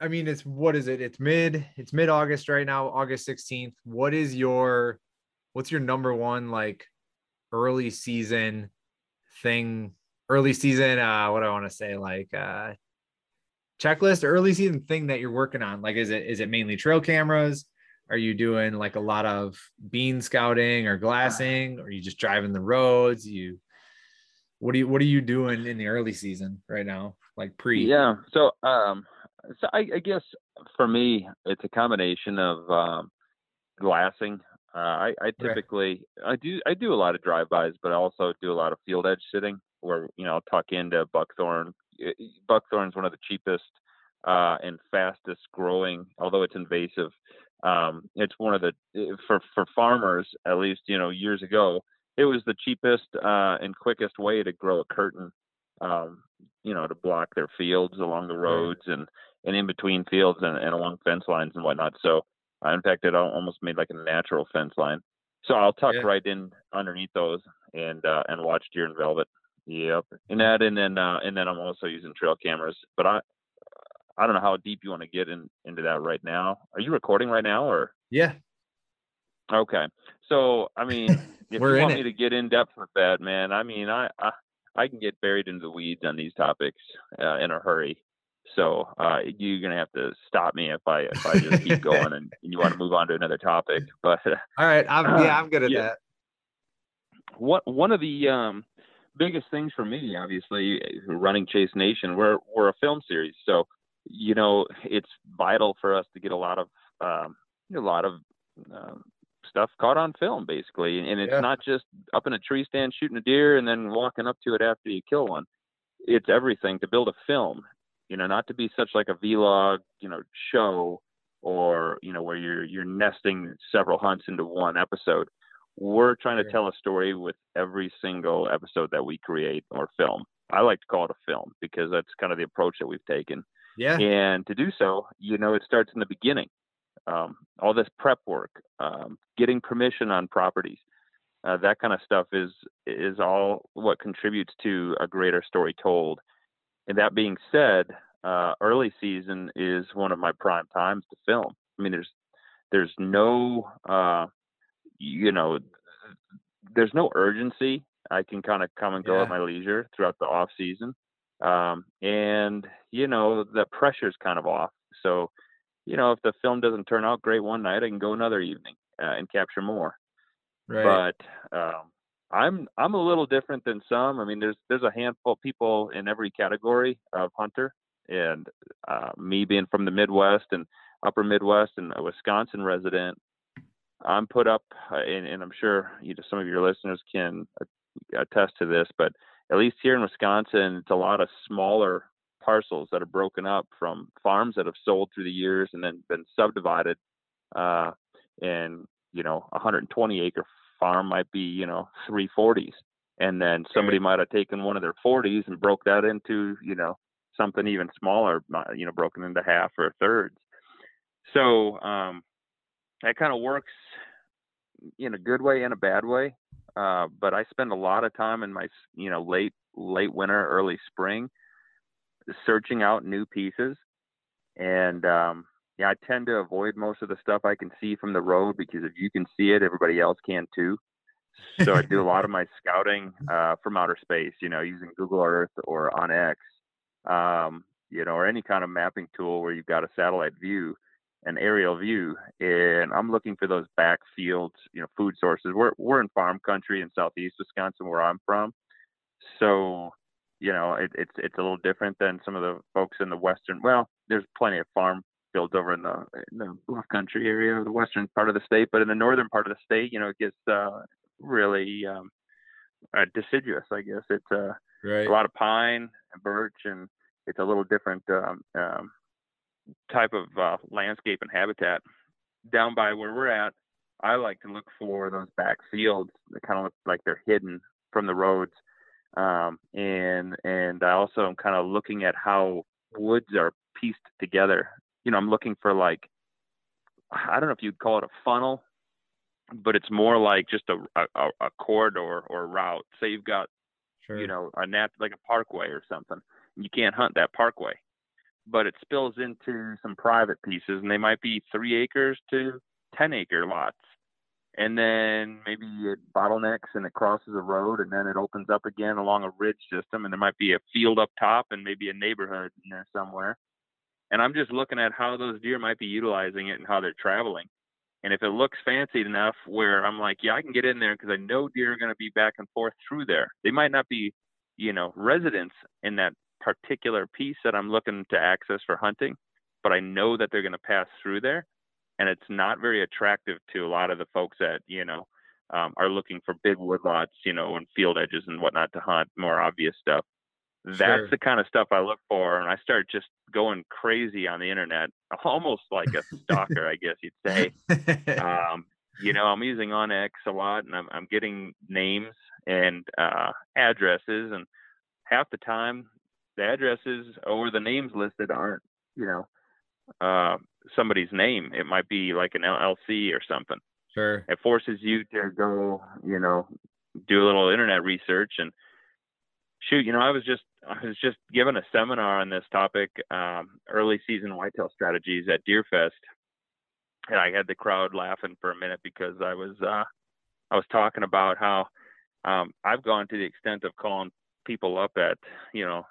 I mean, it's what is it? It's mid, it's mid August right now, August 16th. What is your, what's your number one like early season thing? Early season, uh, what do I want to say? Like, uh, checklist, early season thing that you're working on? Like, is it, is it mainly trail cameras? Are you doing like a lot of bean scouting or glassing? Or are you just driving the roads? You, what are you, what are you doing in the early season right now? Like pre? Yeah. So, um, so I, I, guess for me, it's a combination of um, glassing. Uh, I, I, typically right. I do I do a lot of drive-bys, but I also do a lot of field edge sitting, where you know I'll tuck into buckthorn. Buckthorn is one of the cheapest uh, and fastest growing, although it's invasive. Um, it's one of the for for farmers at least you know years ago it was the cheapest uh, and quickest way to grow a curtain um, you know to block their fields along the roads and and in between fields and, and along fence lines and whatnot. So, uh, in fact, it almost made like a natural fence line. So I'll tuck yeah. right in underneath those and uh, and watch deer and velvet. Yep, and that, and then uh, and then I'm also using trail cameras. But I I don't know how deep you want to get in into that right now. Are you recording right now or? Yeah. Okay, so I mean, if you want me to get in depth with that, man, I mean, I, I I can get buried into the weeds on these topics uh, in a hurry. So uh, you're gonna have to stop me if I if I just keep going and, and, you want to move on to another topic. But all right, I'm, yeah, I'm good at yeah. that. What one of the um, biggest things for me, obviously, running Chase Nation, we're we're a film series, so you know it's vital for us to get a lot of um, a lot of um, stuff caught on film, basically, and it's yeah. not just up in a tree stand shooting a deer and then walking up to it after you kill one. It's everything to build a film you know, not to be such like a vlog, you know, show or, you know, where you're you're nesting several hunts into one episode. We're trying to tell a story with every single episode that we create or film. I like to call it a film because that's kind of the approach that we've taken. Yeah. And to do so, you know, it starts in the beginning. Um, all this prep work, um, getting permission on properties, uh, that kind of stuff is is all what contributes to a greater story told. And that being said, uh, early season is one of my prime times to film. I mean, there's there's no uh, you know there's no urgency. I can kind of come and go yeah. at my leisure throughout the off season, um, and you know the pressure's kind of off. So, you know, if the film doesn't turn out great one night, I can go another evening uh, and capture more. Right. But um, I'm I'm a little different than some. I mean, there's there's a handful of people in every category of hunter, and uh, me being from the Midwest and Upper Midwest and a Wisconsin resident, I'm put up, uh, and, and I'm sure you know, some of your listeners can attest to this, but at least here in Wisconsin, it's a lot of smaller parcels that are broken up from farms that have sold through the years and then been subdivided. Uh, and you know, 120 acre farm might be, you know, 340s. And then somebody might have taken one of their 40s and broke that into, you know, something even smaller, you know, broken into half or thirds. So um, that kind of works in a good way and a bad way. Uh, but I spend a lot of time in my, you know, late late winter, early spring, searching out new pieces. And um, yeah, I tend to avoid most of the stuff I can see from the road because if you can see it, everybody else can too. So I do a lot of my scouting uh, from outer space, you know, using Google Earth or onX, um, you know, or any kind of mapping tool where you've got a satellite view, an aerial view, and I'm looking for those back fields, you know, food sources. We're we're in farm country in southeast Wisconsin, where I'm from, so you know, it, it's it's a little different than some of the folks in the western. Well, there's plenty of farm fields over in the, in the bluff country area, or the western part of the state, but in the northern part of the state, you know, it gets uh, really um, uh, deciduous. I guess it's uh, right. a lot of pine and birch, and it's a little different um, um, type of uh, landscape and habitat. Down by where we're at, I like to look for those back fields that kind of look like they're hidden from the roads. Um, and and I also am kind of looking at how woods are pieced together you know, I'm looking for like, I don't know if you'd call it a funnel, but it's more like just a, a, a corridor or route. Say you've got, sure. you know, a nat like a parkway or something. You can't hunt that parkway. but it spills into some private pieces, and they might be three acres to 10 acre lots. And then maybe it bottlenecks and it crosses a road, and then it opens up again along a ridge system, and there might be a field up top and maybe a neighborhood in there somewhere. And I'm just looking at how those deer might be utilizing it and how they're traveling. And if it looks fancy enough where I'm like, yeah, I can get in there because I know deer are going to be back and forth through there. They might not be, you know, residents in that particular piece that I'm looking to access for hunting, but I know that they're going to pass through there. And it's not very attractive to a lot of the folks that, you know, um, are looking for big woodlots, you know, and field edges and whatnot to hunt more obvious stuff. That's sure. the kind of stuff I look for. And I start just going crazy on the internet, almost like a stalker, I guess you'd say. Um, you know, I'm using onX a lot and I'm, I'm getting names and uh, addresses. And half the time, the addresses or the names listed aren't, you know, uh, somebody's name. It might be like an LLC or something. Sure. It forces you to go, you know, do a little internet research and shoot. You know, I was just I was just given a seminar on this topic, um, early season whitetail strategies at Deerfest, and I had the crowd laughing for a minute because I was uh, I was talking about how um, I've gone to the extent of calling people up at you know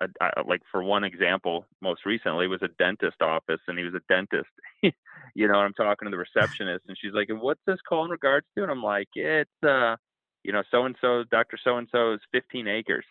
a, a, like for one example, most recently was a dentist office, and he was a dentist. you know, I'm talking to the receptionist, and she's like, "And what's this call in regards to?" And I'm like, "It's uh, you know, so and so, Doctor So and so is 15 acres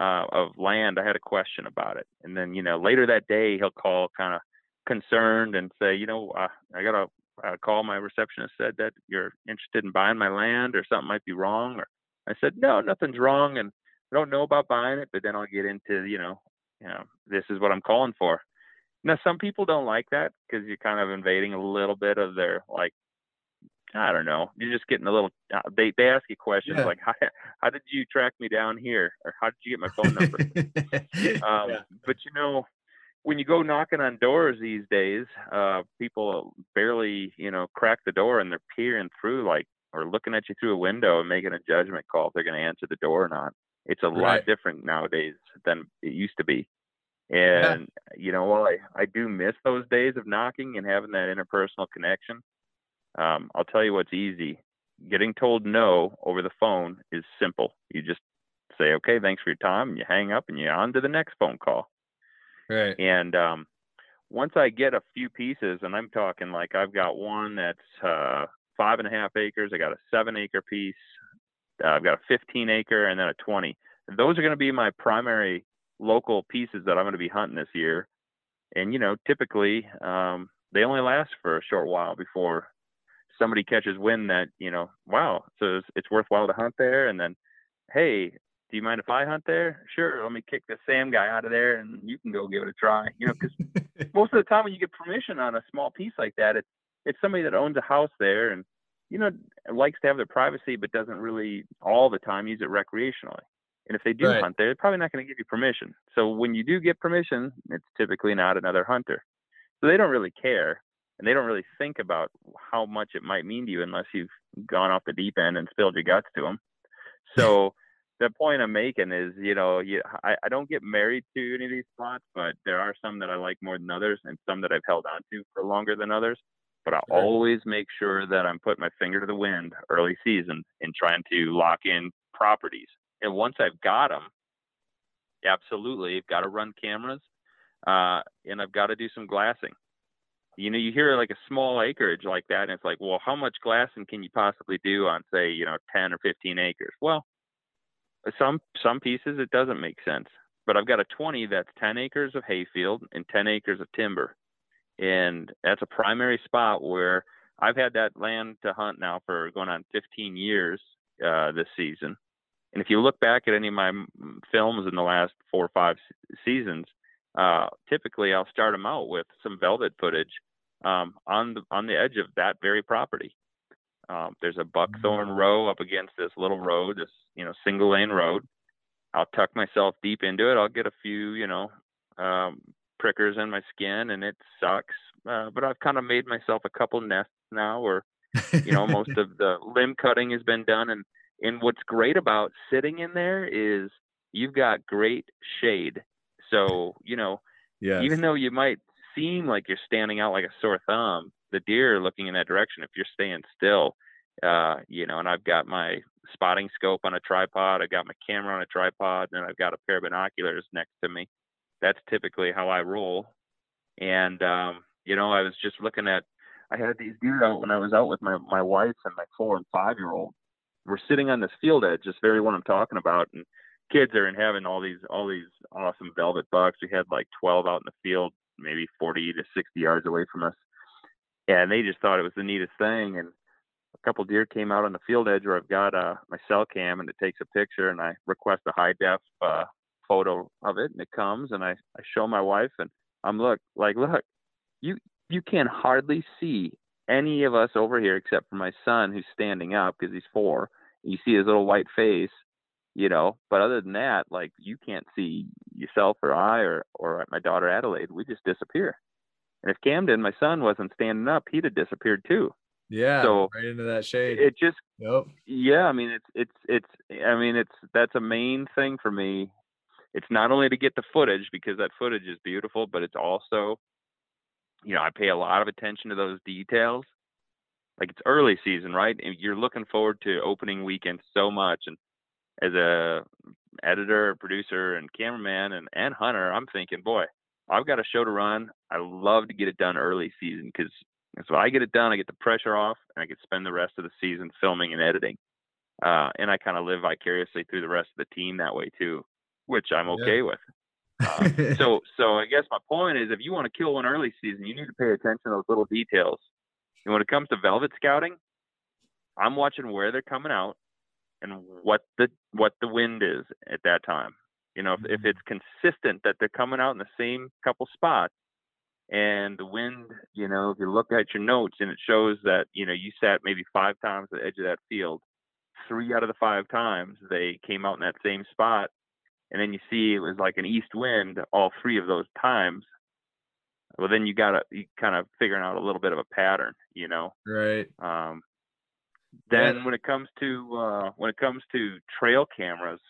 uh, of land. I had a question about it." And then, you know, later that day, he'll call kind of concerned and say, "You know, uh, I got a, a call. My receptionist said that you're interested in buying my land, or something might be wrong." Or I said, "No, nothing's wrong." And I don't know about buying it, but then I'll get into, you know, you know, this is what I'm calling for. Now, some people don't like that because you're kind of invading a little bit of their like, I don't know, you're just getting a little. Uh, they they ask you questions yeah. like, how how did you track me down here, or how did you get my phone number? um, yeah. But you know, when you go knocking on doors these days, uh, people barely, you know, crack the door and they're peering through like or looking at you through a window and making a judgment call if they're going to answer the door or not. It's a right. lot different nowadays than it used to be. And yeah. you know, while I, I do miss those days of knocking and having that interpersonal connection, um, I'll tell you what's easy. Getting told no over the phone is simple. You just say, okay, thanks for your time, and you hang up and you're on to the next phone call. Right. And um, once I get a few pieces, and I'm talking like I've got one that's uh, five and a half acres, I got a seven acre piece, uh, I've got a 15 acre and then a 20. Those are going to be my primary local pieces that I'm going to be hunting this year. And you know, typically um, they only last for a short while before somebody catches wind that you know, wow, so it's, it's worthwhile to hunt there. And then, hey, do you mind if I hunt there? Sure, let me kick the Sam guy out of there, and you can go give it a try. You know, because most of the time when you get permission on a small piece like that, it's it's somebody that owns a house there and you know, likes to have their privacy, but doesn't really all the time use it recreationally. And if they do right. hunt there, they're probably not going to give you permission. So when you do get permission, it's typically not another hunter. So they don't really care and they don't really think about how much it might mean to you unless you've gone off the deep end and spilled your guts to them. So the point I'm making is, you know, you, I, I don't get married to any of these spots, but there are some that I like more than others and some that I've held on to for longer than others but I always make sure that I'm putting my finger to the wind early season in trying to lock in properties. And once I've got them, absolutely, I've got to run cameras, uh, and I've got to do some glassing. You know, you hear like a small acreage like that, and it's like, well, how much glassing can you possibly do on, say, you know, 10 or 15 acres? Well, some some pieces it doesn't make sense, but I've got a 20 that's 10 acres of hayfield and 10 acres of timber and that's a primary spot where I've had that land to hunt now for going on 15 years uh, this season. And if you look back at any of my films in the last four or five seasons, uh, typically I'll start them out with some velvet footage um, on the on the edge of that very property. Um, there's a buckthorn mm-hmm. row up against this little road, this you know single lane road. I'll tuck myself deep into it. I'll get a few you know um, prickers in my skin and it sucks. Uh, but I've kind of made myself a couple nests now where, you know, most of the limb cutting has been done. And, and what's great about sitting in there is you've got great shade. So, you know, Yeah. Even though you might seem like you're standing out like a sore thumb, the deer are looking in that direction. If you're staying still, uh, you know, and I've got my spotting scope on a tripod, I've got my camera on a tripod, and I've got a pair of binoculars next to me. That's typically how I roll. And um, you know, I was just looking at I had these deer out when I was out with my my wife and my four and five year old. We're sitting on this field edge, this very one I'm talking about, and kids are in having all these all these awesome velvet bucks. We had like 12 out in the field, maybe 40 to 60 yards away from us, and they just thought it was the neatest thing. And a couple deer came out on the field edge where I've got uh, my cell cam and it takes a picture, and I request a high def uh, photo of it, and it comes, and I I show my wife, and I'm look like look, you you can hardly see any of us over here except for my son who's standing up because he's four. You see his little white face, you know. But other than that, like you can't see yourself or I or or my daughter Adelaide. We just disappear. And if Camden, my son, wasn't standing up, he'd have disappeared too. Yeah. So right into that shade. It just. Yep. Yeah, I mean it's it's it's I mean it's that's a main thing for me. It's not only to get the footage because that footage is beautiful, but it's also you know, I pay a lot of attention to those details. Like it's early season, right? And you're looking forward to opening weekend so much. And as a editor, producer, and cameraman and, and hunter, I'm thinking, boy, I've got a show to run. I love to get it done early season because so I get it done, I get the pressure off, and I can spend the rest of the season filming and editing. Uh, and I kind of live vicariously through the rest of the team that way too, which I'm okay yeah. with. Uh, so, so I guess my point is, if you want to kill one early season, you need to pay attention to those little details. And when it comes to velvet scouting, I'm watching where they're coming out and what the what the wind is at that time. You know, if, if mm-hmm. it's consistent that they're coming out in the same couple spots, and the wind, you know, if you look at your notes and it shows that you know you sat maybe five times at the edge of that field, three out of the five times they came out in that same spot and then you see it was like an east wind all three of those times well then you gotta kind of figuring out a little bit of a pattern you know right um then when it comes to uh when it comes to trail cameras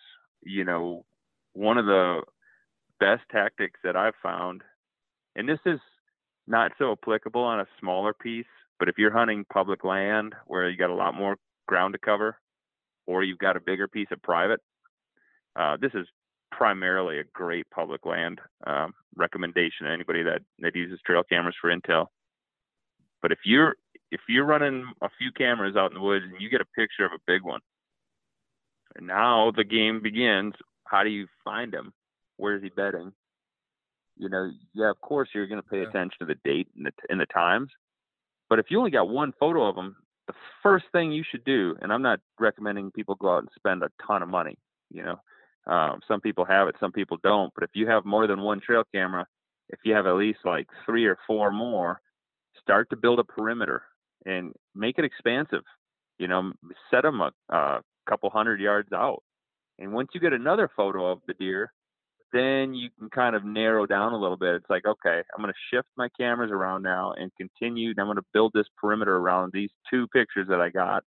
you know one of the best tactics that i've found and this is not so applicable on a smaller piece but if you're hunting public land where you got a lot more ground to cover or you've got a bigger piece of private uh, this is primarily a great public land um, recommendation to anybody that that uses trail cameras for intel. But if you're if you're running a few cameras out in the woods and you get a picture of a big one, and now the game begins. How do you find him? Where is he bedding? You know, yeah, of course you're going to pay yeah. attention to the date and the and the times. But if you only got one photo of him, the first thing you should do, and I'm not recommending people go out and spend a ton of money. You know, um, some people have it, some people don't. But if you have more than one trail camera, if you have at least like three or four more, start to build a perimeter and make it expansive. You know, set them a, a couple hundred yards out. And once you get another photo of the deer, then you can kind of narrow down a little bit. It's like, okay, I'm going to shift my cameras around now and continue. I'm going to build this perimeter around these two pictures that I got.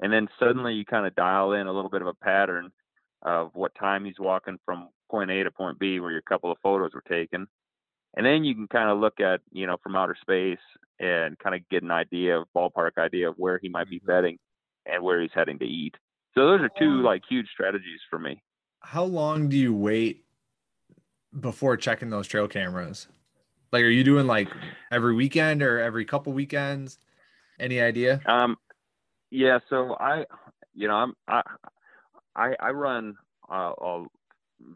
And then suddenly you kind of dial in a little bit of a pattern of what time he's walking from point A to point B, where your couple of photos were taken. And then you can kind of look at, you know, from outer space and kind of get an idea of ballpark idea of where he might be mm-hmm. bedding and where he's heading to eat. So those are two like huge strategies for me. How long do you wait before checking those trail cameras? Like, are you doing like every weekend or every couple weekends? Any idea? Um, yeah. So I, you know, I'm I I I run uh,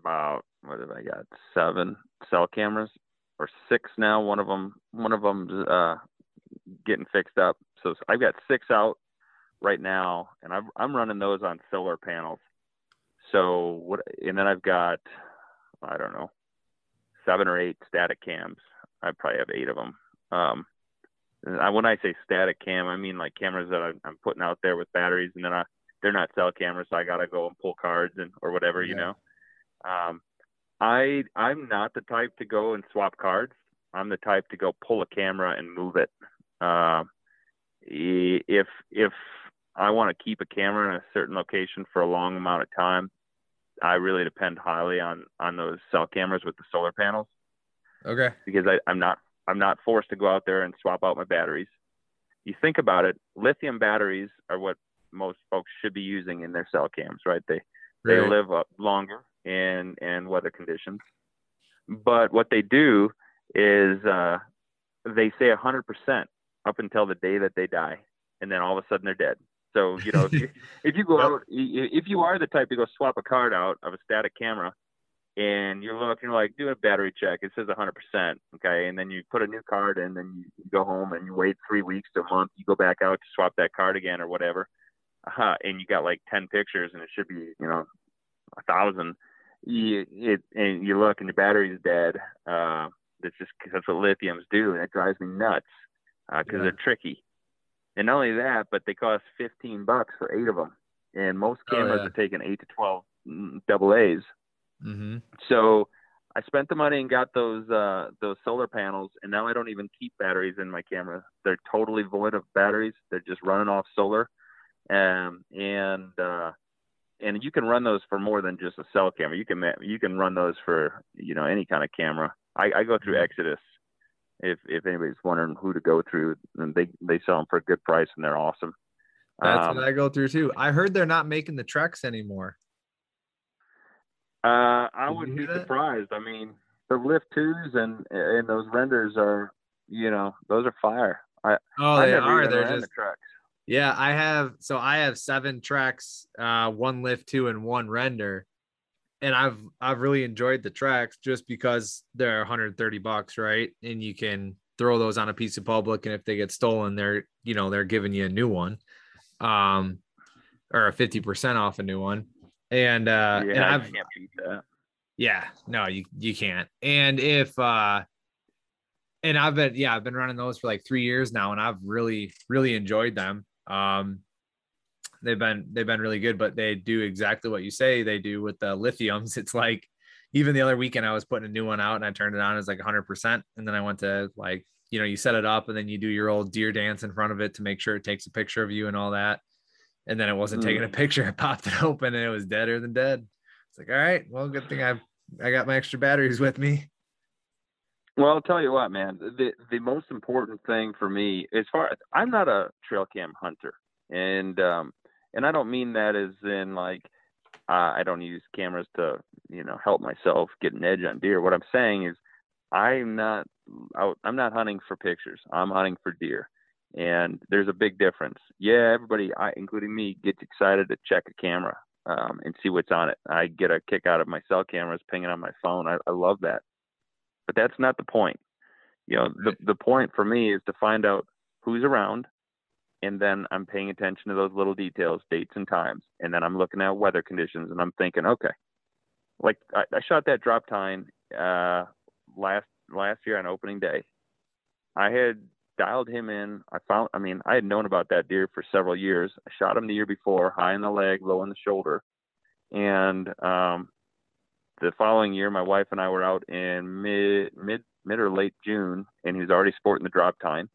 about what have I got seven cell cameras or six now. One of them one of them's uh, getting fixed up. So I've got six out right now, and I'm I'm running those on solar panels. So what? And then I've got I don't know seven or eight static cams. I probably have eight of them. Um, I, when I say static cam, I mean like cameras that I'm, I'm putting out there with batteries, and then I they're not cell cameras, so I gotta go and pull cards and or whatever, yeah. you know. Um, I I'm not the type to go and swap cards. I'm the type to go pull a camera and move it. Uh, if if I want to keep a camera in a certain location for a long amount of time, I really depend highly on on those cell cameras with the solar panels. Okay. Because I, I'm not I'm not forced to go out there and swap out my batteries. You think about it, lithium batteries are what most folks should be using in their cell cams, right? They they Right. live up longer in in weather conditions. But what they do is uh, they say 100% up until the day that they die, and then all of a sudden they're dead. So you know, if you, if you go out, if you are the type to go swap a card out of a static camera, and you're looking like do a battery check, it says 100%, okay, and then you put a new card in, then you, go home and you wait three weeks to a month, you go back out to swap that card again or whatever, uh, and you got like 10 pictures, and it should be you know a thousand. You it and you look and your battery's dead. Uh, that's just that's what lithiums do, and it drives me nuts because Yeah. they're tricky. And not only that, but they cost 15 bucks for eight of them, and most Oh, cameras yeah. are taking eight to 12 mm, double A's. Mm-hmm. So I spent the money and got those uh, those solar panels, and now I don't even keep batteries in my camera. They're totally void of batteries. They're just running off solar, um, and uh, and you can run those for more than just a cell camera. You can you can run those for you know any kind of camera. I, I go through Mhm. Exodus. If if anybody's wondering who to go through, and they they sell them for a good price and they're awesome. That's Um, what I go through too. I heard they're not making the Treks anymore. Uh, I Did wouldn't be that? surprised. I mean, the lift twos and and those renders are, you know, those are fire. I Oh, I they are. They're just the Treks. Yeah. I have so I have seven Treks, uh, one lift two and one render, and I've I've really enjoyed the Treks just because they're 130 bucks, right? And you can throw those on a piece of public, and if they get stolen, they're you know they're giving you a new one, um, or a 50 percent off a new one. And uh, yeah, I I've can't beat that. Yeah, no, you you can't. And if uh and I've been yeah, I've been running those for like 3 years now and I've really really enjoyed them. Um they've been they've been really good, but they do exactly what you say they do with the lithiums. It's like even the other weekend I was putting a new one out and I turned it on it's like 100% and then I went to like you know, you set it up and then you do your old deer dance in front of it to make sure it takes a picture of you and all that. And then it wasn't taking a picture. I popped it open and it was deader than dead. It's like, all right, well, good thing I I got my extra batteries with me. Well, I'll tell you what, man. The the most important thing for me, as far as I'm not a trail cam hunter, and um, and I don't mean that as in like uh, I don't use cameras to you know help myself get an edge on deer. What I'm saying is I'm not out. I'm not hunting for pictures. I'm hunting for deer, and there's a big difference. Yeah, everybody, I, including me, gets excited to check a camera um, and see what's on it. I get a kick out of my cell cameras pinging on my phone. I, I love that but that's not the point. You know, the the point for me is to find out who's around, and then I'm paying attention to those little details, dates and times, and then I'm looking at weather conditions, and I'm thinking, okay, like I, I shot that drop tine uh, last last year on opening day. I had dialed him in. I found, I mean, I had known about that deer for several years. I shot him the year before, high in the leg, low in the shoulder, and um, the following year, my wife and I were out in mid mid mid or late June, and he was already sporting the drop tine,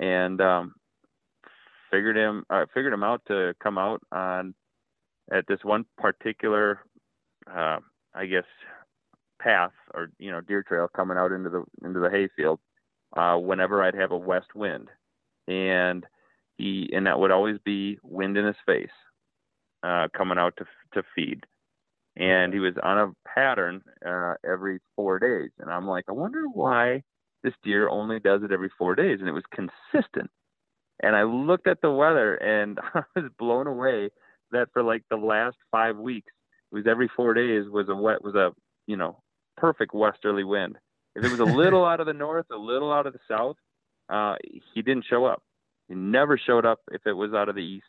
and um, figured him uh, figured him out to come out on at this one particular, uh, I guess, path or you know deer trail coming out into the into the hayfield. Uh, whenever I'd have a west wind, and he and that would always be wind in his face, uh, coming out to to feed and he was on a pattern uh, every four days. And I'm like, I wonder why this deer only does it every four days, and it was consistent. And I looked at the weather, and I was blown away that for like the last five weeks, it was every four days was a wet was a you know perfect westerly wind. If it was a little out of the north, a little out of the south, uh, he didn't show up. He never showed up if it was out of the east.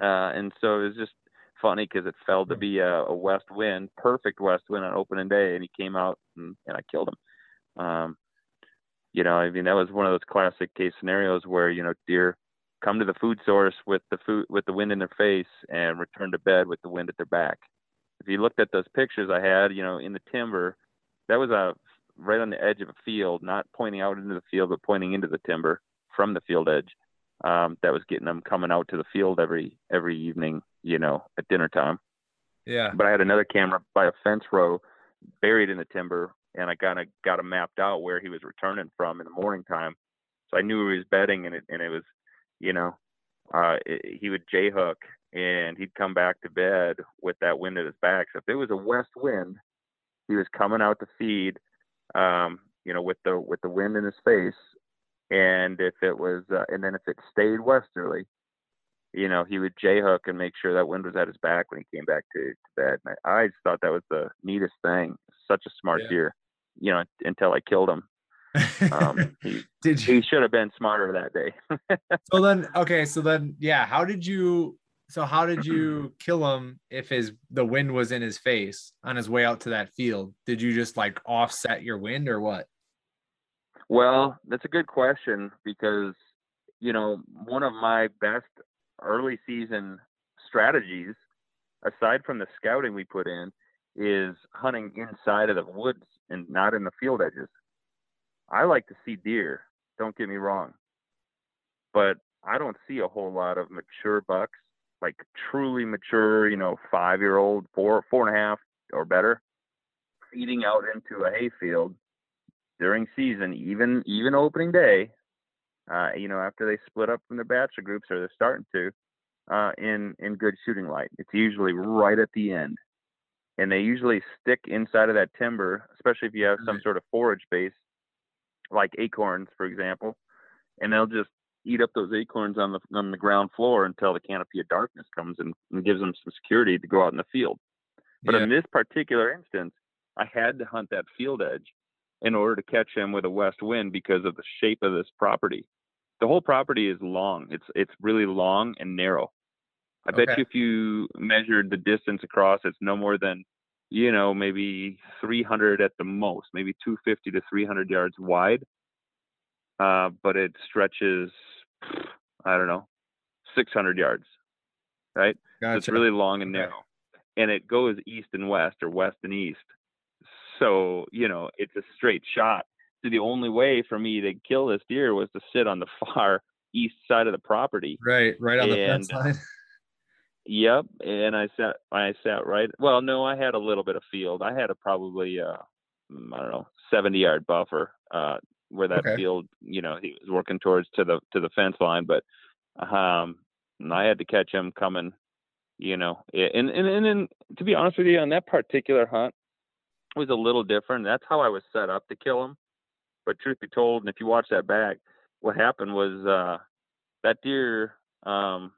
Uh, and so it was just funny because it fell to be a, a west wind, perfect west wind on opening day, and he came out and, and I killed him. Um, you know, I mean that was one of those classic case scenarios where you know deer come to the food source with the food with the wind in their face and return to bed with the wind at their back. If you looked at those pictures I had, you know, in the timber, that was a right on the edge of a field, not pointing out into the field, but pointing into the timber from the field edge. Um, that was getting them coming out to the field every every evening, you know, at dinner time. Yeah. But I had another camera by a fence row buried in the timber and I kind of got him mapped out where he was returning from in the morning time. So I knew he was bedding, and it and it was, you know, uh, it, he would j hook and he'd come back to bed with that wind at his back. So if it was a west wind, he was coming out to feed, um, you know, with the with the wind in his face, and if it was, uh, and then if it stayed westerly, you know, he would j hook and make sure that wind was at his back when he came back to, to bed. And I, I just thought that was the neatest thing. Such a smart yeah. deer, you know, until I killed him. um, he, did you... he should have been smarter that day. so then, okay, so then, yeah, how did you? So how did you kill him if his the wind was in his face on his way out to that field? Did you just like offset your wind or what? Well, that's a good question because you know one of my best early season strategies, aside from the scouting we put in, is hunting inside of the woods and not in the field edges. I like to see deer, don't get me wrong, but I don't see a whole lot of mature bucks, like truly mature, you know, five year old, four, four and a half or better, feeding out into a hayfield during season, even even opening day, uh, you know, after they split up from the bachelor groups or they're starting to, uh, in in good shooting light. It's usually right at the end, and they usually stick inside of that timber, especially if you have some sort of forage base, like acorns, for example, and they'll just eat up those acorns on the on the ground floor until the canopy of darkness comes and, and gives them some security to go out in the field. But yeah. in this particular instance, I had to hunt that field edge in order to catch him with a west wind because of the shape of this property the whole property is long. It's it's really long and narrow. I okay. bet you if you measured the distance across, it's no more than, you know, maybe 300 at the most, maybe 250 to 300 yards wide. Uh, but it stretches, I don't know, 600 yards, right? Gotcha. So it's really long and narrow, okay. and it goes east and west or west and east. So you know, it's a straight shot the only way for me to kill this deer was to sit on the far east side of the property. Right, right on and, the fence line. Yep, and I sat I sat right. Well, no, I had a little bit of field. I had a probably uh mm, I don't know, 70 yard buffer uh where that okay. field, you know, he was working towards to the to the fence line, but um I had to catch him coming, you know. And and and, and to be honest with you, on that particular hunt was a little different. That's how I was set up to kill him. But truth be told, and if you watch that back, what happened was uh, that deer um,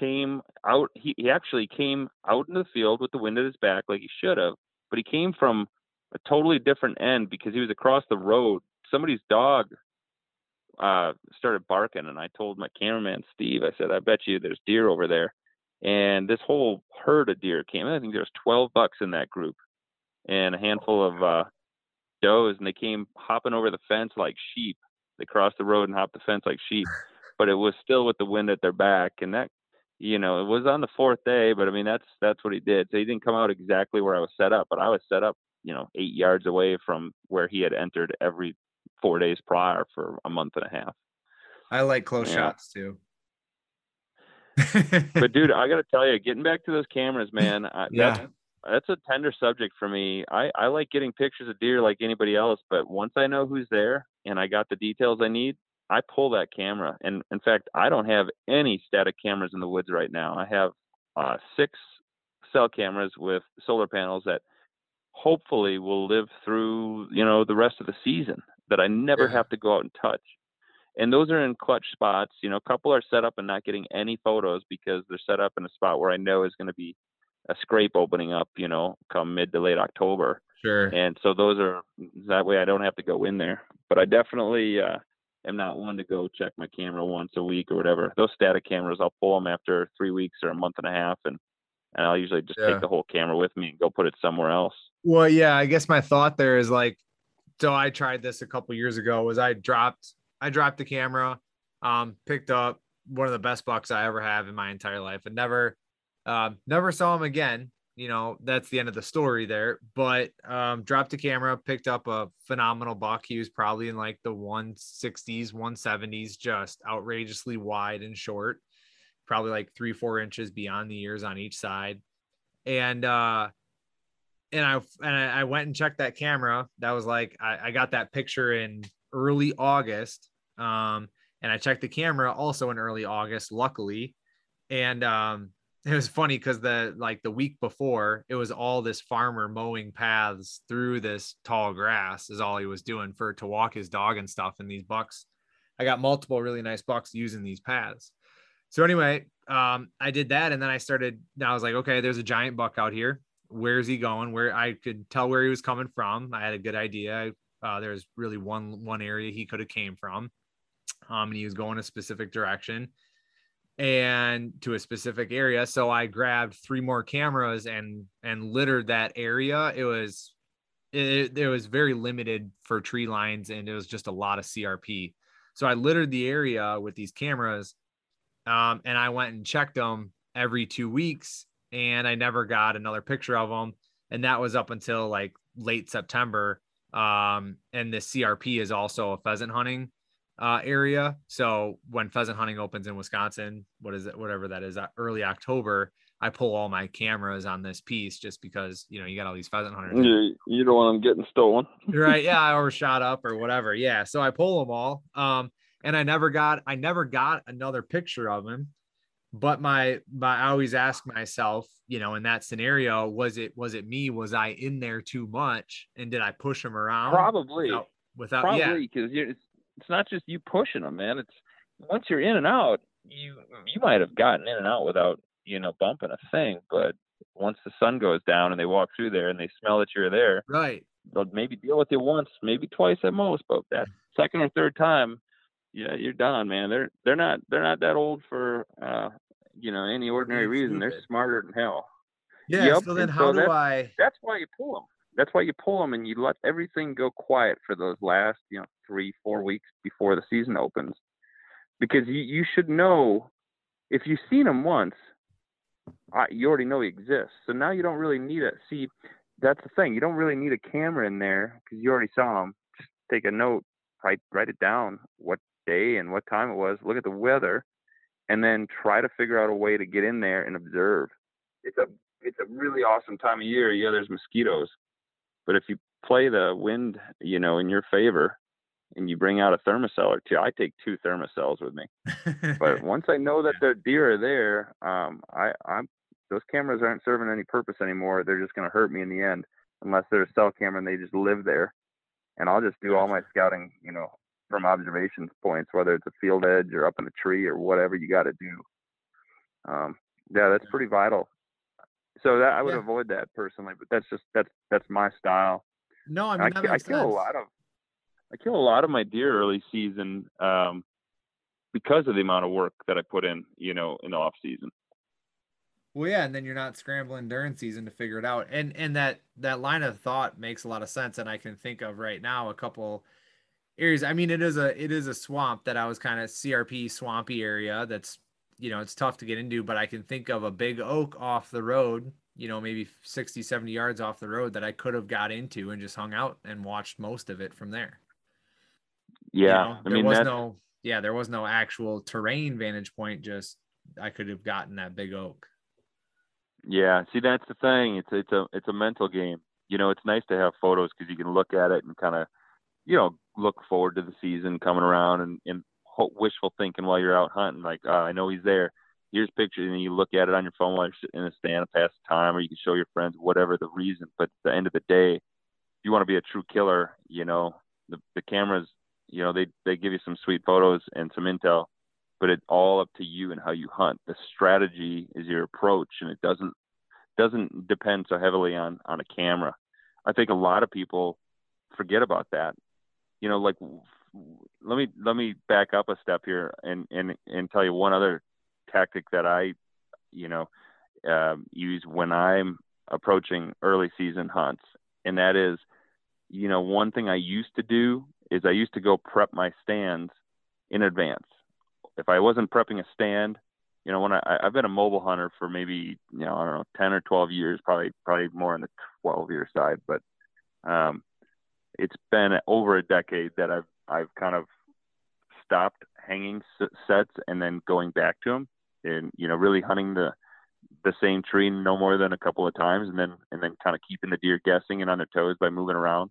came out. He, he actually came out into the field with the wind at his back, like he should have. But he came from a totally different end because he was across the road. Somebody's dog uh, started barking, and I told my cameraman Steve, I said, "I bet you there's deer over there." And this whole herd of deer came. I think there's 12 bucks in that group, and a handful of uh, does, and they came hopping over the fence like sheep. They crossed the road and hopped the fence like sheep, but it was still with the wind at their back, and that, you know, it was on the fourth day. But I mean, that's that's what he did. So he didn't come out exactly where I was set up, but I was set up, you know, eight yards away from where he had entered every four days prior for a month and a half. I like close yeah. shots too. but dude, I got to tell you, getting back to those cameras, man, I, yeah that's a tender subject for me. I, I like getting pictures of deer like anybody else, but once I know who's there and I got the details I need, I pull that camera. And in fact, I don't have any static cameras in the woods right now. I have uh, six cell cameras with solar panels that hopefully will live through, you know, the rest of the season that I never have to go out and touch. And those are in clutch spots. You know, a couple are set up and not getting any photos because they're set up in a spot where I know is going to be a scrape opening up, you know, come mid to late October. Sure. And so those are that way I don't have to go in there. But I definitely uh, am not one to go check my camera once a week or whatever. Those static cameras, I'll pull them after three weeks or a month and a half, and and I'll usually just yeah. take the whole camera with me and go put it somewhere else. Well, yeah, I guess my thought there is like, so I tried this a couple years ago. Was I dropped I dropped the camera, um, picked up one of the best bucks I ever have in my entire life, and never um, never saw him again. You know, that's the end of the story there. But um, dropped the camera, picked up a phenomenal buck. He was probably in like the 160s, 170s, just outrageously wide and short, probably like three, four inches beyond the ears on each side. And uh, and I and I went and checked that camera. That was like I, I got that picture in early August. Um, and I checked the camera also in early August, luckily. And um, it was funny because the like the week before it was all this farmer mowing paths through this tall grass is all he was doing for to walk his dog and stuff and these bucks. I got multiple really nice bucks using these paths. So anyway um i did that and then i started now. i was like okay there's a giant buck out here. Where's he going? Where i could tell where he was coming from. I had a good idea. Uh, there's really one one area he could have came from um and he was going a specific direction and to a specific area. So I grabbed three more cameras and and littered that area. It was it, it was very limited for tree lines and it was just a lot of CRP. So I littered the area with these cameras um, and I went and checked them every two weeks and I never got another picture of them. And that was up until like late September. Um, and the CRP is also a pheasant hunting uh, area. So when pheasant hunting opens in Wisconsin, what is it, whatever that is, uh, early October, I pull all my cameras on this piece just because you know you got all these pheasant hunters. You, you don't want them getting stolen, right? Yeah, or shot up or whatever. Yeah, so I pull them all. Um, and I never got I never got another picture of him. But my, my I always ask myself, you know, in that scenario, was it was it me? Was I in there too much? And did I push him around? Probably. Without, without probably because yeah. It's not just you pushing them, man. It's once you're in and out, you you might have gotten in and out without you know bumping a thing, but once the sun goes down and they walk through there and they smell that you're there, right? They'll maybe deal with you once, maybe twice at most, but that second or third time, yeah, you're done, man. They're they're not they're not that old for uh you know any ordinary reason. They're smarter than hell. Yeah. Yep. So then, how so do I? That's why you pull them that's why you pull them and you let everything go quiet for those last you know three four weeks before the season opens. Because you, you should know if you've seen them once you already know he exists. So now you don't really need it see that's the thing you don't really need a camera in there because you already saw them just take a note write write it down what day and what time it was look at the weather and then try to figure out a way to get in there and observe. It's a it's a really awesome time of year. Yeah there's mosquitoes but if you play the wind, you know, in your favor, and you bring out a Thermacell or two, I take two Thermacells with me. but once I know that the deer are there, um, I, I'm those cameras aren't serving any purpose anymore. They're just going to hurt me in the end, unless they're a cell camera and they just live there. And I'll just do all my scouting, you know, from observations points, whether it's a field edge or up in a tree or whatever you got to do. Um, yeah, that's pretty vital so that I would yeah. avoid that personally, but that's just that's that's my style. No, I mean I, I kill a lot of I kill a lot of my deer early season um, because of the amount of work that I put in, you know, in the off season. Well, yeah, and then you're not scrambling during season to figure it out, and and that that line of thought makes a lot of sense, and I can think of right now a couple areas. I mean, it is a it is a swamp that I was kind of CRP swampy area that's you know, it's tough to get into, but I can think of a big oak off the road, you know, maybe 60, 70 yards off the road that I could have got into and just hung out and watched most of it from there. Yeah. You know, there I mean, was that's... no, yeah, there was no actual terrain vantage point. Just I could have gotten that big oak. Yeah. See, that's the thing. It's, it's a, it's a mental game. You know, it's nice to have photos because you can look at it and kind of, you know, look forward to the season coming around and, and wishful thinking while you're out hunting. Like, oh, I know he's there. Here's pictures, and you look at it on your phone while you're sitting in a stand to pass time, or you can show your friends, whatever the reason. But at the end of the day, if you want to be a true killer, you know, the the cameras, you know, they they give you some sweet photos and some intel, but it's all up to you and how you hunt. The strategy is your approach, and it doesn't doesn't depend so heavily on on a camera. I think a lot of people forget about that. You know, like let me let me back up a step here and and and tell you one other tactic that I, you know, uh, use when I'm approaching early season hunts, and that is, you know, one thing I used to do is I used to go prep my stands in advance. If I wasn't prepping a stand, you know, when I I've been a mobile hunter for maybe you know I don't know ten or twelve years, probably probably more on the twelve year side, but um, it's been over a decade that I've I've kind of stopped hanging sets and then going back to them and you know really hunting the the same tree no more than a couple of times, and then and then kind of keeping the deer guessing and on their toes by moving around.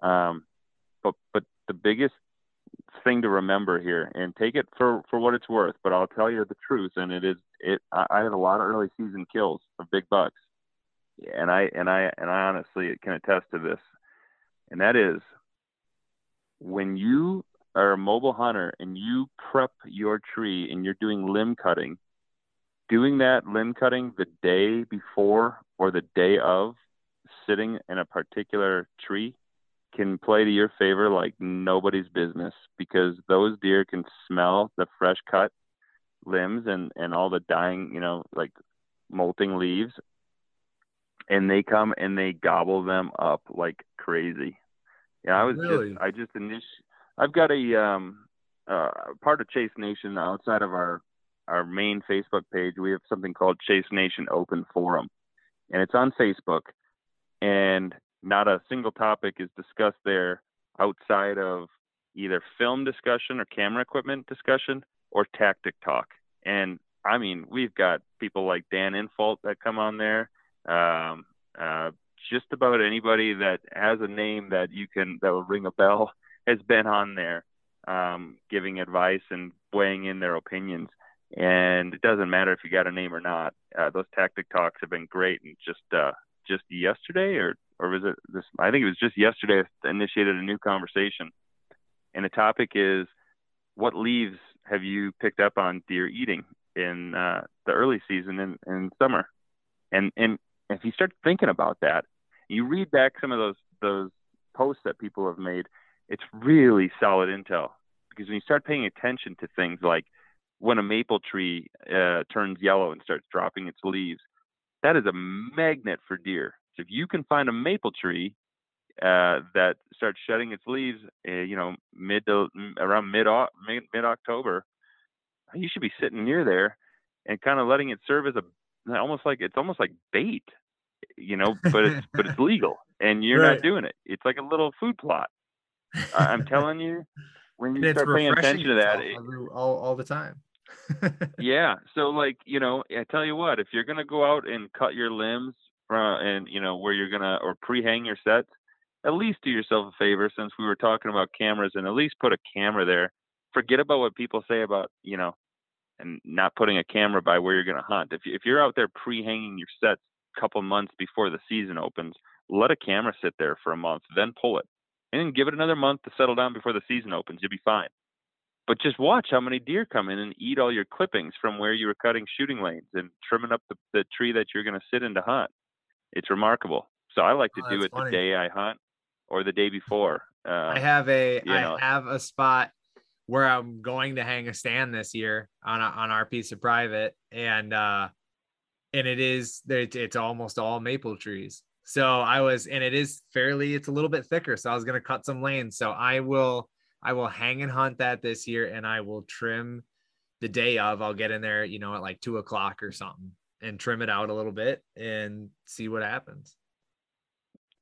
Um, but but the biggest thing to remember here, and take it for for what it's worth, but I'll tell you the truth, and it is it. I, I had a lot of early season kills of big bucks, and I and I and I honestly can attest to this, and that is when you are a mobile hunter and you prep your tree and you're doing limb cutting, doing that limb cutting the day before or the day of sitting in a particular tree can play to your favor like nobody's business because those deer can smell the fresh cut limbs and and all the dying you know like molting leaves. And they come and they gobble them up like crazy yeah i was really? just i just init- i've got a um uh part of chase nation outside of our our main facebook page we have something called chase nation open forum and it's on facebook and not a single topic is discussed there outside of either film discussion or camera equipment discussion or tactic talk. And I mean, we've got people like Dan Infalt that come on there. Um, uh, just about anybody that has a name that you can that will ring a bell has been on there, um, giving advice and weighing in their opinions. And it doesn't matter if you got a name or not. Uh, those tactic talks have been great. And just uh, just yesterday or or was it this? I think it was just yesterday. I initiated a new conversation, and the topic is, what leaves have you picked up on deer eating in uh, the early season in, in summer? And and if you start thinking about that, you read back some of those those posts that people have made, it's really solid intel because when you start paying attention to things like when a maple tree uh, turns yellow and starts dropping its leaves, that is a magnet for deer. So if you can find a maple tree uh, that starts shedding its leaves, uh, you know, mid to around mid mid October, you should be sitting near there and kind of letting it serve as a almost like it's almost like bait, you know, but it's but it's legal and you're right. not doing it. It's like a little food plot. I'm telling you, when you start paying attention to that, all, all the time. yeah. So like, you know, I tell you what, if you're gonna go out and cut your limbs from and you know where you're gonna or pre-hang your sets, at least do yourself a favor since we were talking about cameras and at least put a camera there. Forget about what people say about you know, and not putting a camera by where you're gonna hunt. If you, if you're out there pre-hanging your sets couple months before the season opens, let a camera sit there for a month, then pull it, and then give it another month to settle down before the season opens. You'll be fine. But just watch how many deer come in and eat all your clippings from where you were cutting shooting lanes and trimming up the, the tree that you're going to sit in to hunt. It's remarkable. So I like to oh, do it funny. the day I hunt or the day before. Uh, I have a I know. have a spot where I'm going to hang a stand this year on a, on our piece of private, and uh, and it is it's almost all maple trees. So I was, and it is fairly, it's a little bit thicker. So I was gonna cut some lanes. So I will I will hang and hunt that this year, and I will trim the day of. I'll get in there, you know, at like two o'clock or something, and trim it out a little bit and see what happens.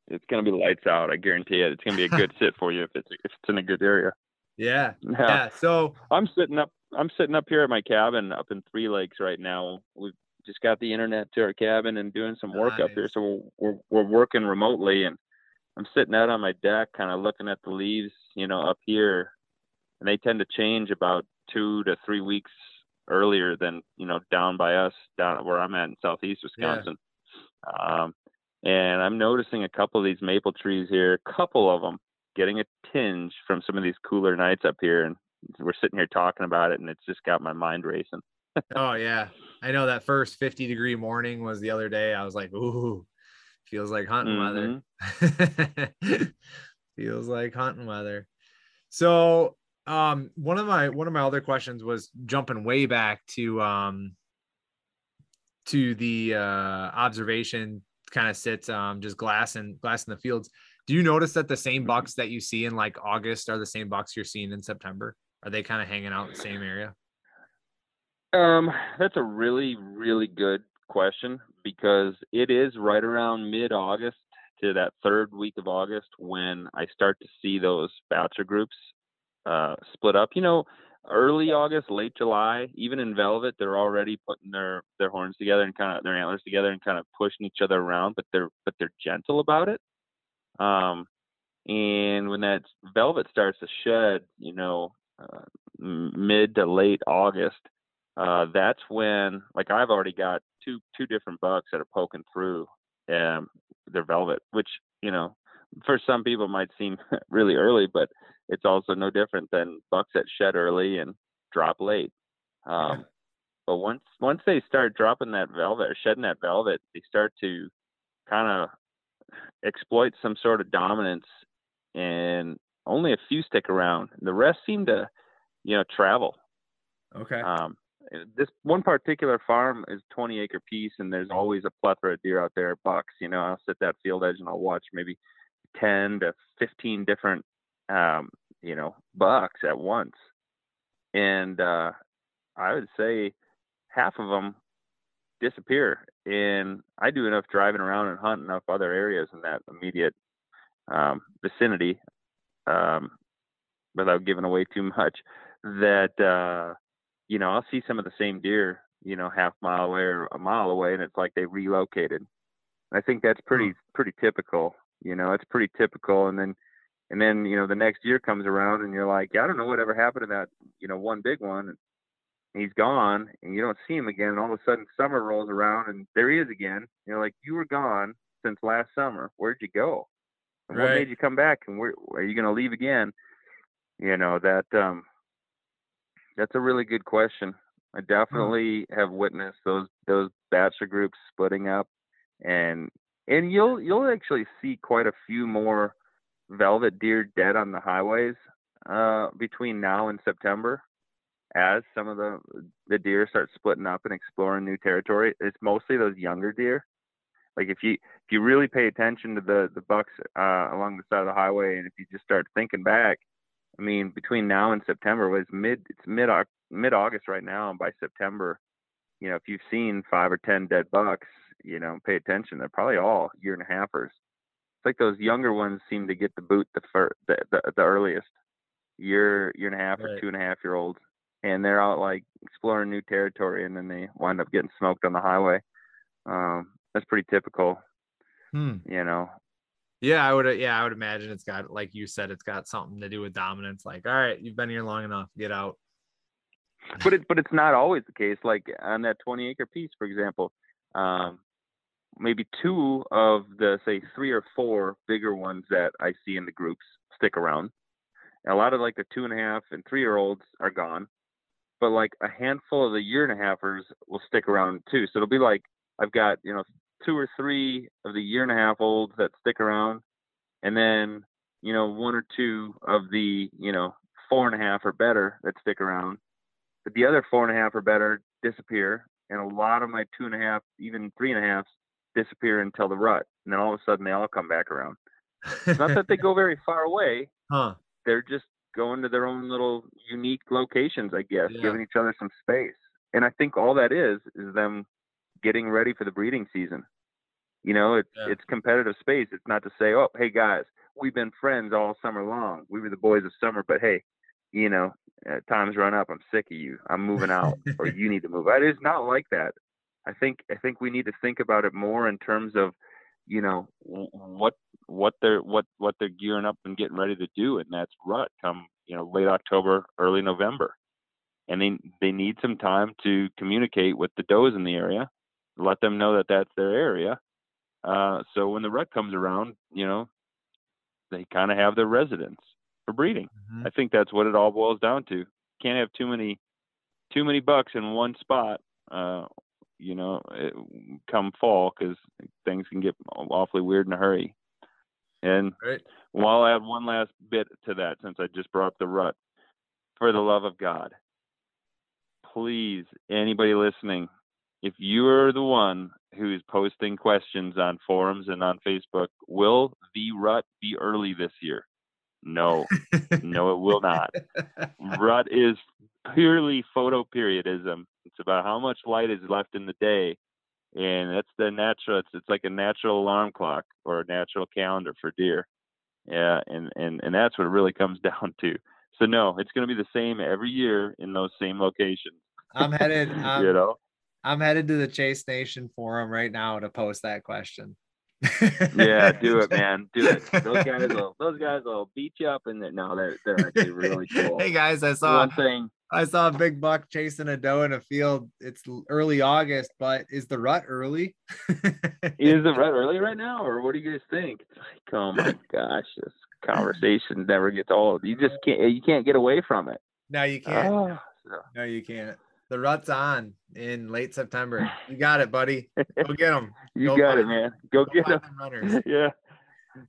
It's gonna be lights out. I guarantee it. It's gonna be a good sit for you if it's if it's in a good area. Yeah. yeah. Yeah. So I'm sitting up. I'm sitting up here at my cabin up in Three Lakes right now. We've just got the internet to our cabin and doing some work nice. up here. So we're, we're working remotely and I'm sitting out on my deck, kind of looking at the leaves, you know, up here, and they tend to change about two to three weeks earlier than you know down by us down where I'm at in southeast Wisconsin. Yeah. Um, and I'm noticing a couple of these maple trees here, a couple of them getting a tinge from some of these cooler nights up here, and we're sitting here talking about it, and it's just got my mind racing. oh yeah, I know that first 50 degree morning was the other day. I was like, ooh, feels like hunting mm-hmm. weather. feels like hunting weather. So um one of my one of my other questions was jumping way back to um to the uh observation kind of sits um just glass and glass in the fields do you notice that the same bucks that you see in like august are the same bucks you're seeing in september are they kind of hanging out in the same area um that's a really really good question because it is right around mid august to that third week of august when i start to see those bachelor groups uh, split up. You know, early August, late July, even in velvet, they're already putting their their horns together and kind of their antlers together and kind of pushing each other around, but they're but they're gentle about it. Um, and when that velvet starts to shed, you know, uh, mid to late August, uh, that's when like I've already got two two different bucks that are poking through um, their velvet, which you know for some people might seem really early, but it's also no different than bucks that shed early and drop late. Um. But once once they start dropping that velvet or shedding that velvet, they start to kind of exploit some sort of dominance, and only a few stick around. The rest seem to, you know, travel. Okay. Um, this one particular farm is 20 acre piece, and there's always a plethora of deer out there, bucks. You know, I'll sit that field edge and I'll watch maybe 10 to 15 different um, you know bucks at once and uh, i would say half of them disappear and i do enough driving around and hunt enough other areas in that immediate um, vicinity um, without giving away too much that uh, you know i'll see some of the same deer you know half mile away or a mile away and it's like they relocated i think that's pretty pretty typical you know, it's pretty typical. And then, and then, you know, the next year comes around and you're like, I don't know whatever happened to that, you know, one big one. And he's gone and you don't see him again. And all of a sudden summer rolls around and there he is again. You know, like you were gone since last summer. Where'd you go? And right. what made you come back? And where are you going to leave again? You know, that, um, that's a really good question. I definitely mm. have witnessed those, those bachelor groups splitting up and and you'll you'll actually see quite a few more velvet deer dead on the highways uh, between now and September, as some of the the deer start splitting up and exploring new territory. It's mostly those younger deer. Like if you if you really pay attention to the the bucks uh, along the side of the highway, and if you just start thinking back, I mean, between now and September was mid it's mid mid August right now, and by September, you know, if you've seen five or ten dead bucks, you know, pay attention. They're probably all year and a halfers. It's like those younger ones seem to get the boot the fir- the, the, the earliest year year and a half right. or two and a half year olds, and they're out like exploring new territory, and then they wind up getting smoked on the highway. Um, that's pretty typical. Hmm. You know. Yeah, I would. Yeah, I would imagine it's got, like you said, it's got something to do with dominance. Like, all right, you've been here long enough, get out. But it, but it's not always the case. Like on that 20 acre piece, for example, um, maybe two of the say three or four bigger ones that I see in the groups stick around. And a lot of like the two and a half and three year olds are gone, but like a handful of the year and a halfers will stick around too. So it'll be like I've got you know two or three of the year and a half olds that stick around, and then you know one or two of the you know four and a half or better that stick around, but the other four and a half or better disappear, and a lot of my two and a half, even three and a half disappear until the rut, and then all of a sudden they all come back around. It's not that they go very far away. Huh. They're just going to their own little unique locations, I guess, yeah. giving each other some space. And I think all that is is them getting ready for the breeding season. You know, it's yeah. it's competitive space. It's not to say, oh, hey guys, we've been friends all summer long. We were the boys of summer, but hey, you know, uh, time's run up. I'm sick of you. I'm moving out, or you need to move out. It's not like that. I think I think we need to think about it more in terms of, you know, what what they're what what they're gearing up and getting ready to do, and that's rut come you know late October, early November, and they they need some time to communicate with the does in the area, let them know that that's their area. Uh, so when the rut comes around, you know, they kind of have their residence for breeding. Mm-hmm. I think that's what it all boils down to. Can't have too many too many bucks in one spot uh, you know, it, come fall because things can get awfully weird in a hurry. And right. well, I'll add one last bit to that since I just brought up the rut. For the love of God, please, anybody listening, if you are the one who's posting questions on forums and on Facebook, will the rut be early this year? No, no, it will not. Rut is purely photo periodism. It's about how much light is left in the day, and that's the natural. It's it's like a natural alarm clock or a natural calendar for deer. Yeah, and and and that's what it really comes down to. So no, it's going to be the same every year in those same locations. I'm headed. I'm, you know, I'm headed to the Chase Nation forum right now to post that question. yeah, do it, man. Do it. Those guys will. Those guys will beat you up, and no, they're they're actually really cool. hey guys, I saw one thing. I saw a big buck chasing a doe in a field. It's early August, but is the rut early? is the rut early right now, or what do you guys think? It's like, oh my gosh, this conversation never gets old. You just can't. You can't get away from it. No, you can't. Oh, no, you can't. The rut's on in late September. You got it, buddy. Go get them. you go got it, man. Go, go get them. Runners. yeah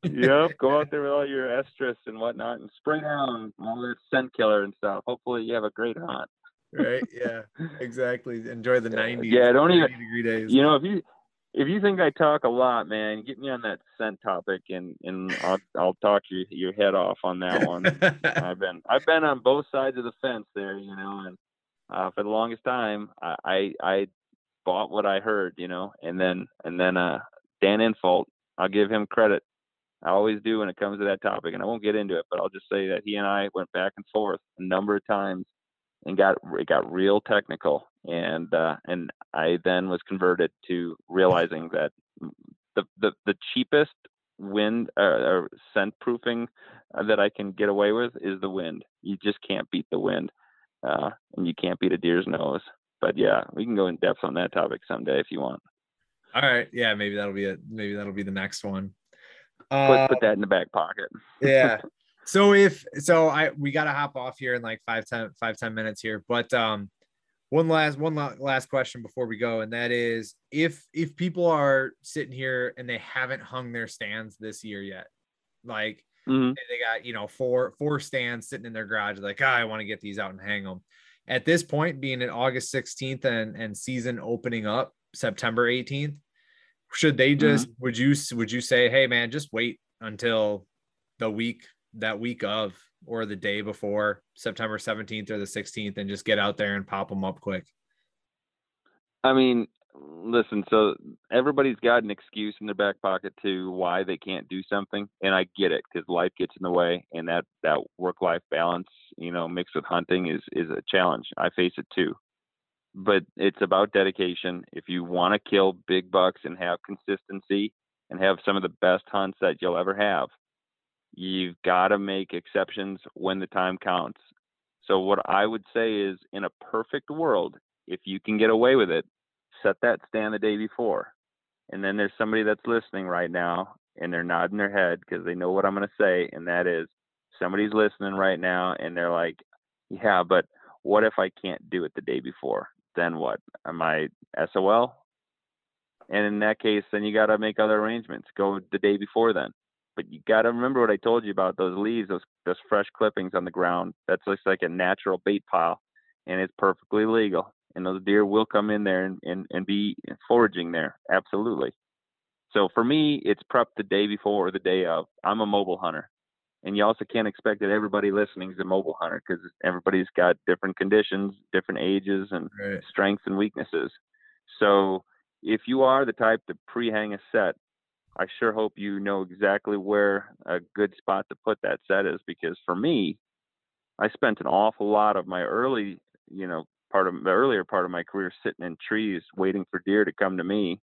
yep, go out there with all your estrus and whatnot and spray down all this scent killer and stuff. Hopefully, you have a great hunt. right? Yeah, exactly. Enjoy the 90s. Yeah, don't even degree days. You know, if you if you think I talk a lot, man, get me on that scent topic and and I'll I'll talk your your head off on that one. I've been I've been on both sides of the fence there, you know, and uh, for the longest time, I, I I bought what I heard, you know, and then and then uh Dan Infalt, I'll give him credit I always do when it comes to that topic, and I won't get into it, but I'll just say that he and I went back and forth a number of times, and got it got real technical, and uh, and I then was converted to realizing that the the, the cheapest wind uh, or scent proofing that I can get away with is the wind. You just can't beat the wind, uh, and you can't beat a deer's nose. But yeah, we can go in depth on that topic someday if you want. All right, yeah, maybe that'll be it. Maybe that'll be the next one. Uh, put, put that in the back pocket. yeah. So if so, I we gotta hop off here in like five ten five ten minutes here. But um, one last one last question before we go, and that is if if people are sitting here and they haven't hung their stands this year yet, like mm-hmm. they got you know four four stands sitting in their garage, like oh, I want to get these out and hang them. At this point, being at August 16th and and season opening up September 18th, should they just mm-hmm. would you would you say, hey man, just wait until the week that week of or the day before September 17th or the 16th and just get out there and pop them up quick? I mean, listen, so everybody's got an excuse in their back pocket to why they can't do something, and I get it because life gets in the way, and that that work life balance, you know, mixed with hunting is is a challenge. I face it too but it's about dedication. If you want to kill big bucks and have consistency and have some of the best hunts that you'll ever have, you've got to make exceptions when the time counts. So, what I would say is in a perfect world, if you can get away with it, set that stand the day before. And then there's somebody that's listening right now and they're nodding their head because they know what I'm going to say. And that is somebody's listening right now and they're like, yeah, but what if I can't do it the day before? then what? Am I SOL? And in that case, then you got to make other arrangements. Go the day before then. But you got to remember what I told you about those leaves, those those fresh clippings on the ground. That's just like a natural bait pile, and it's perfectly legal. And those deer will come in there and, and, and be foraging there. Absolutely. So for me, it's prep the day before or the day of. I'm a mobile hunter and you also can't expect that everybody listening is a mobile hunter because everybody's got different conditions, different ages, and right. strengths and weaknesses. So if you are the type to pre-hang a set, I sure hope you know exactly where a good spot to put that set is because for me, I spent an awful lot of my early, you know, part of the earlier part of my career sitting in trees waiting for deer to come to me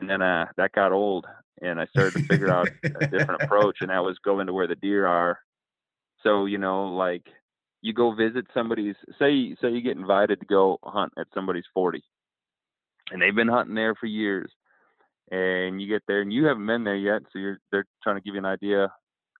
and then uh, that got old and i started to figure out a different approach and that was going to where the deer are. So you know like you go visit somebody's say say you get invited to go hunt at somebody's 40 and they've been hunting there for years and you get there and you haven't been there yet so you're they're trying to give you an idea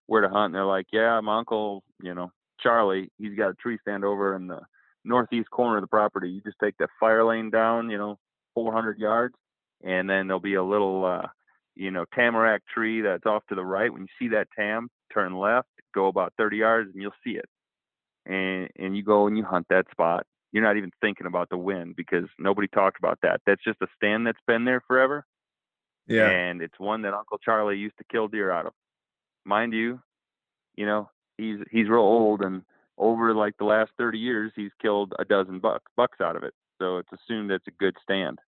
where to hunt and they're like yeah my uncle you know charlie he's got a tree stand over in the northeast corner of the property you just take that fire lane down you know 400 yards and then there'll be a little uh, you know tamarack tree that's off to the right. When you see that tam turn left go about 30 yards and you'll see it. And and you go and you hunt that spot. You're not even thinking about the wind because nobody talked about that. That's just a stand that's been there forever. Yeah. And it's one that uncle charlie used to kill deer out of. Mind you you know he's he's real old and over like the last 30 years he's killed a dozen bucks bucks out of it so it's assumed it's a good stand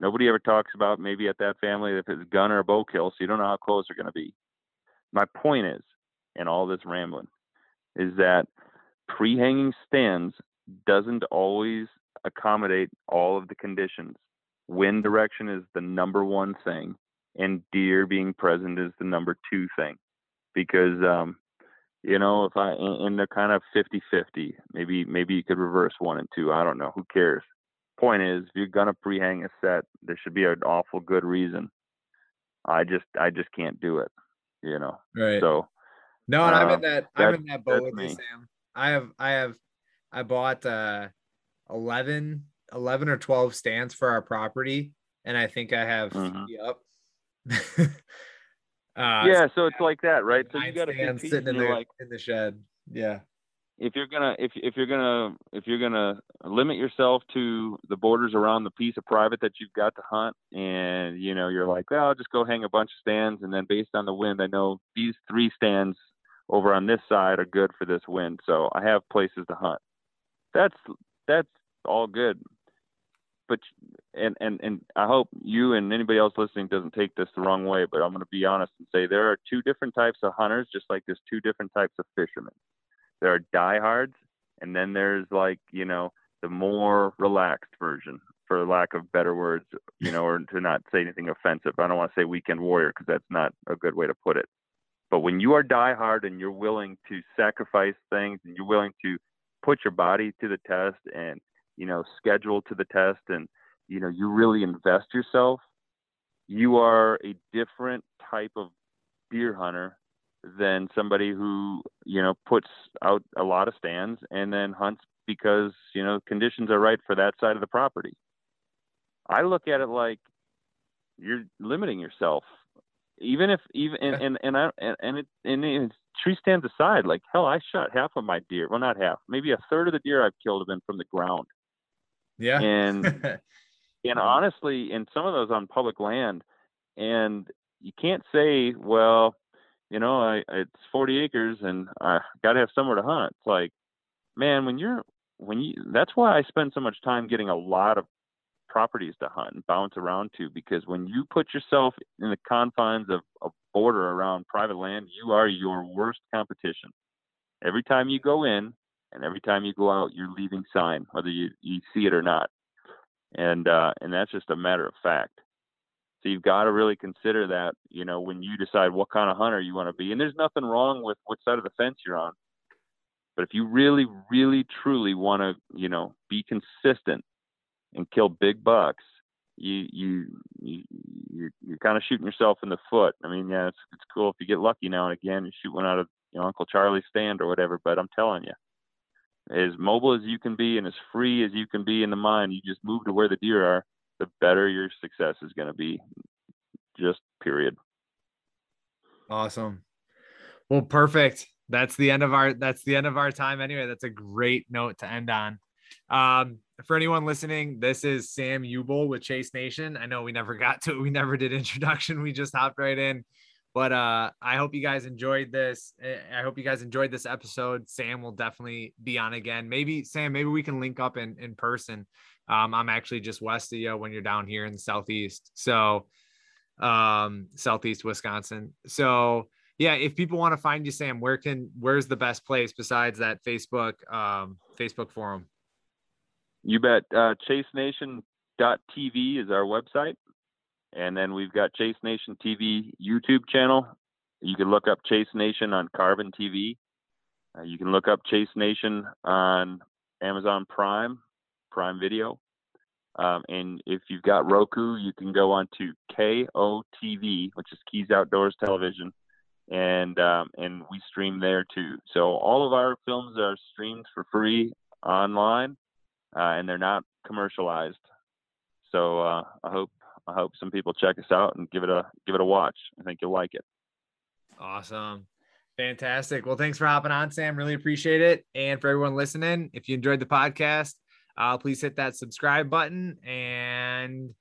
Nobody ever talks about maybe at that family if it's gun or a bow kill, so you don't know how close they're going to be. My point is, in all this rambling, is that pre-hanging stands doesn't always accommodate all of the conditions. Wind direction is the number one thing, and deer being present is the number two thing. Because um, you know, if I and they're kind of 50-50, maybe maybe you could reverse one and two. I don't know. Who cares? Point is, if you're gonna pre-hang a set, there should be an awful good reason. I just I just can't do it. You know. Right. So. No, and uh, I'm in that, I'm in that boat with me. you, Sam. I have I have I bought uh 11, 11 or 12 stands for our property. And I think I have, mm-hmm. yep. uh, yeah. So it's like that, right? So you got to sitting in the, like, in the shed. Yeah. If you're gonna if if you're gonna if you're gonna limit yourself to the borders around the piece of private that you've got to hunt, and you know you're like, well, I'll just go hang a bunch of stands, and then based on the wind, I know these three stands over on this side are good for this wind, so I have places to hunt. That's that's all good. But and and and I hope you and anybody else listening doesn't take this the wrong way. But I'm going to be honest and say there are two different types of hunters, just like there's two different types of fishermen. There are diehards, and then there's like you know the more relaxed version, for lack of better words, you know, or to not say anything offensive. I don't want to say weekend warrior because that's not a good way to put it. But when you are diehard and you're willing to sacrifice things and you're willing to put your body to the test and you know schedule to the test and you know you really invest yourself you are a different type of deer hunter than somebody who you know puts out a lot of stands and then hunts because you know conditions are right for that side of the property i look at it like you're limiting yourself even if even and and and I, and, and it and it's tree stands aside, like hell, I shot half of my deer. Well, not half, maybe a third of the deer I've killed have been from the ground. Yeah. And and honestly, and some of those on public land, and you can't say, well, you know, I it's 40 acres and I got to have somewhere to hunt. It's like, man, when you're when you that's why I spend so much time getting a lot of properties to hunt and bounce around to because when you put yourself in the confines of a border around private land, you are your worst competition. Every time you go in and every time you go out, you're leaving sign, whether you, you see it or not. And uh, and that's just a matter of fact. So you've got to really consider that, you know, when you decide what kind of hunter you want to be. And there's nothing wrong with what side of the fence you're on. But if you really, really, truly want to, you know, be consistent and kill big bucks, you you you you're, you're kind of shooting yourself in the foot. I mean, yeah, it's it's cool if you get lucky now and again, you shoot one out of you know Uncle Charlie's stand or whatever. But I'm telling you, as mobile as you can be and as free as you can be in the mind, you just move to where the deer are. The better your success is going to be. Just period. Awesome. Well, perfect. That's the end of our that's the end of our time anyway. That's a great note to end on. Um, for anyone listening, this is Sam Ubl with Chase Nation. I know we never got to we never did introduction. We just hopped right in. But uh, I hope you guys enjoyed this. Eh, I hope you guys enjoyed this episode. Sam will definitely be on again. Maybe Sam, maybe we can link up in in person. Um, I'm actually just west of you when you're down here in the southeast. So um southeast Wisconsin. So yeah, if people want to find you, Sam, where can where's the best place besides that Facebook um Facebook forum? You bet. Uh, ChaseNation.tv is our website. And then we've got Chase Nation TV YouTube channel. You can look up Chase Nation on Carbon TV. Uh, you can look up Chase Nation on Amazon Prime, Prime Video. Um, and if you've got Roku, you can go on to KOTV, which is Keys Outdoors Television, and um, and we stream there too. So all of our films are streamed for free online, uh, and they're not commercialized. So uh, I hope I hope some people check us out and give it a give it a watch. I think you'll like it. Awesome. Fantastic. Well, thanks for hopping on, Sam. Really appreciate it. And for everyone listening, if you enjoyed the podcast, uh, please hit that subscribe button and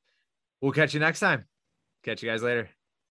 we'll catch you next time. Catch you guys later.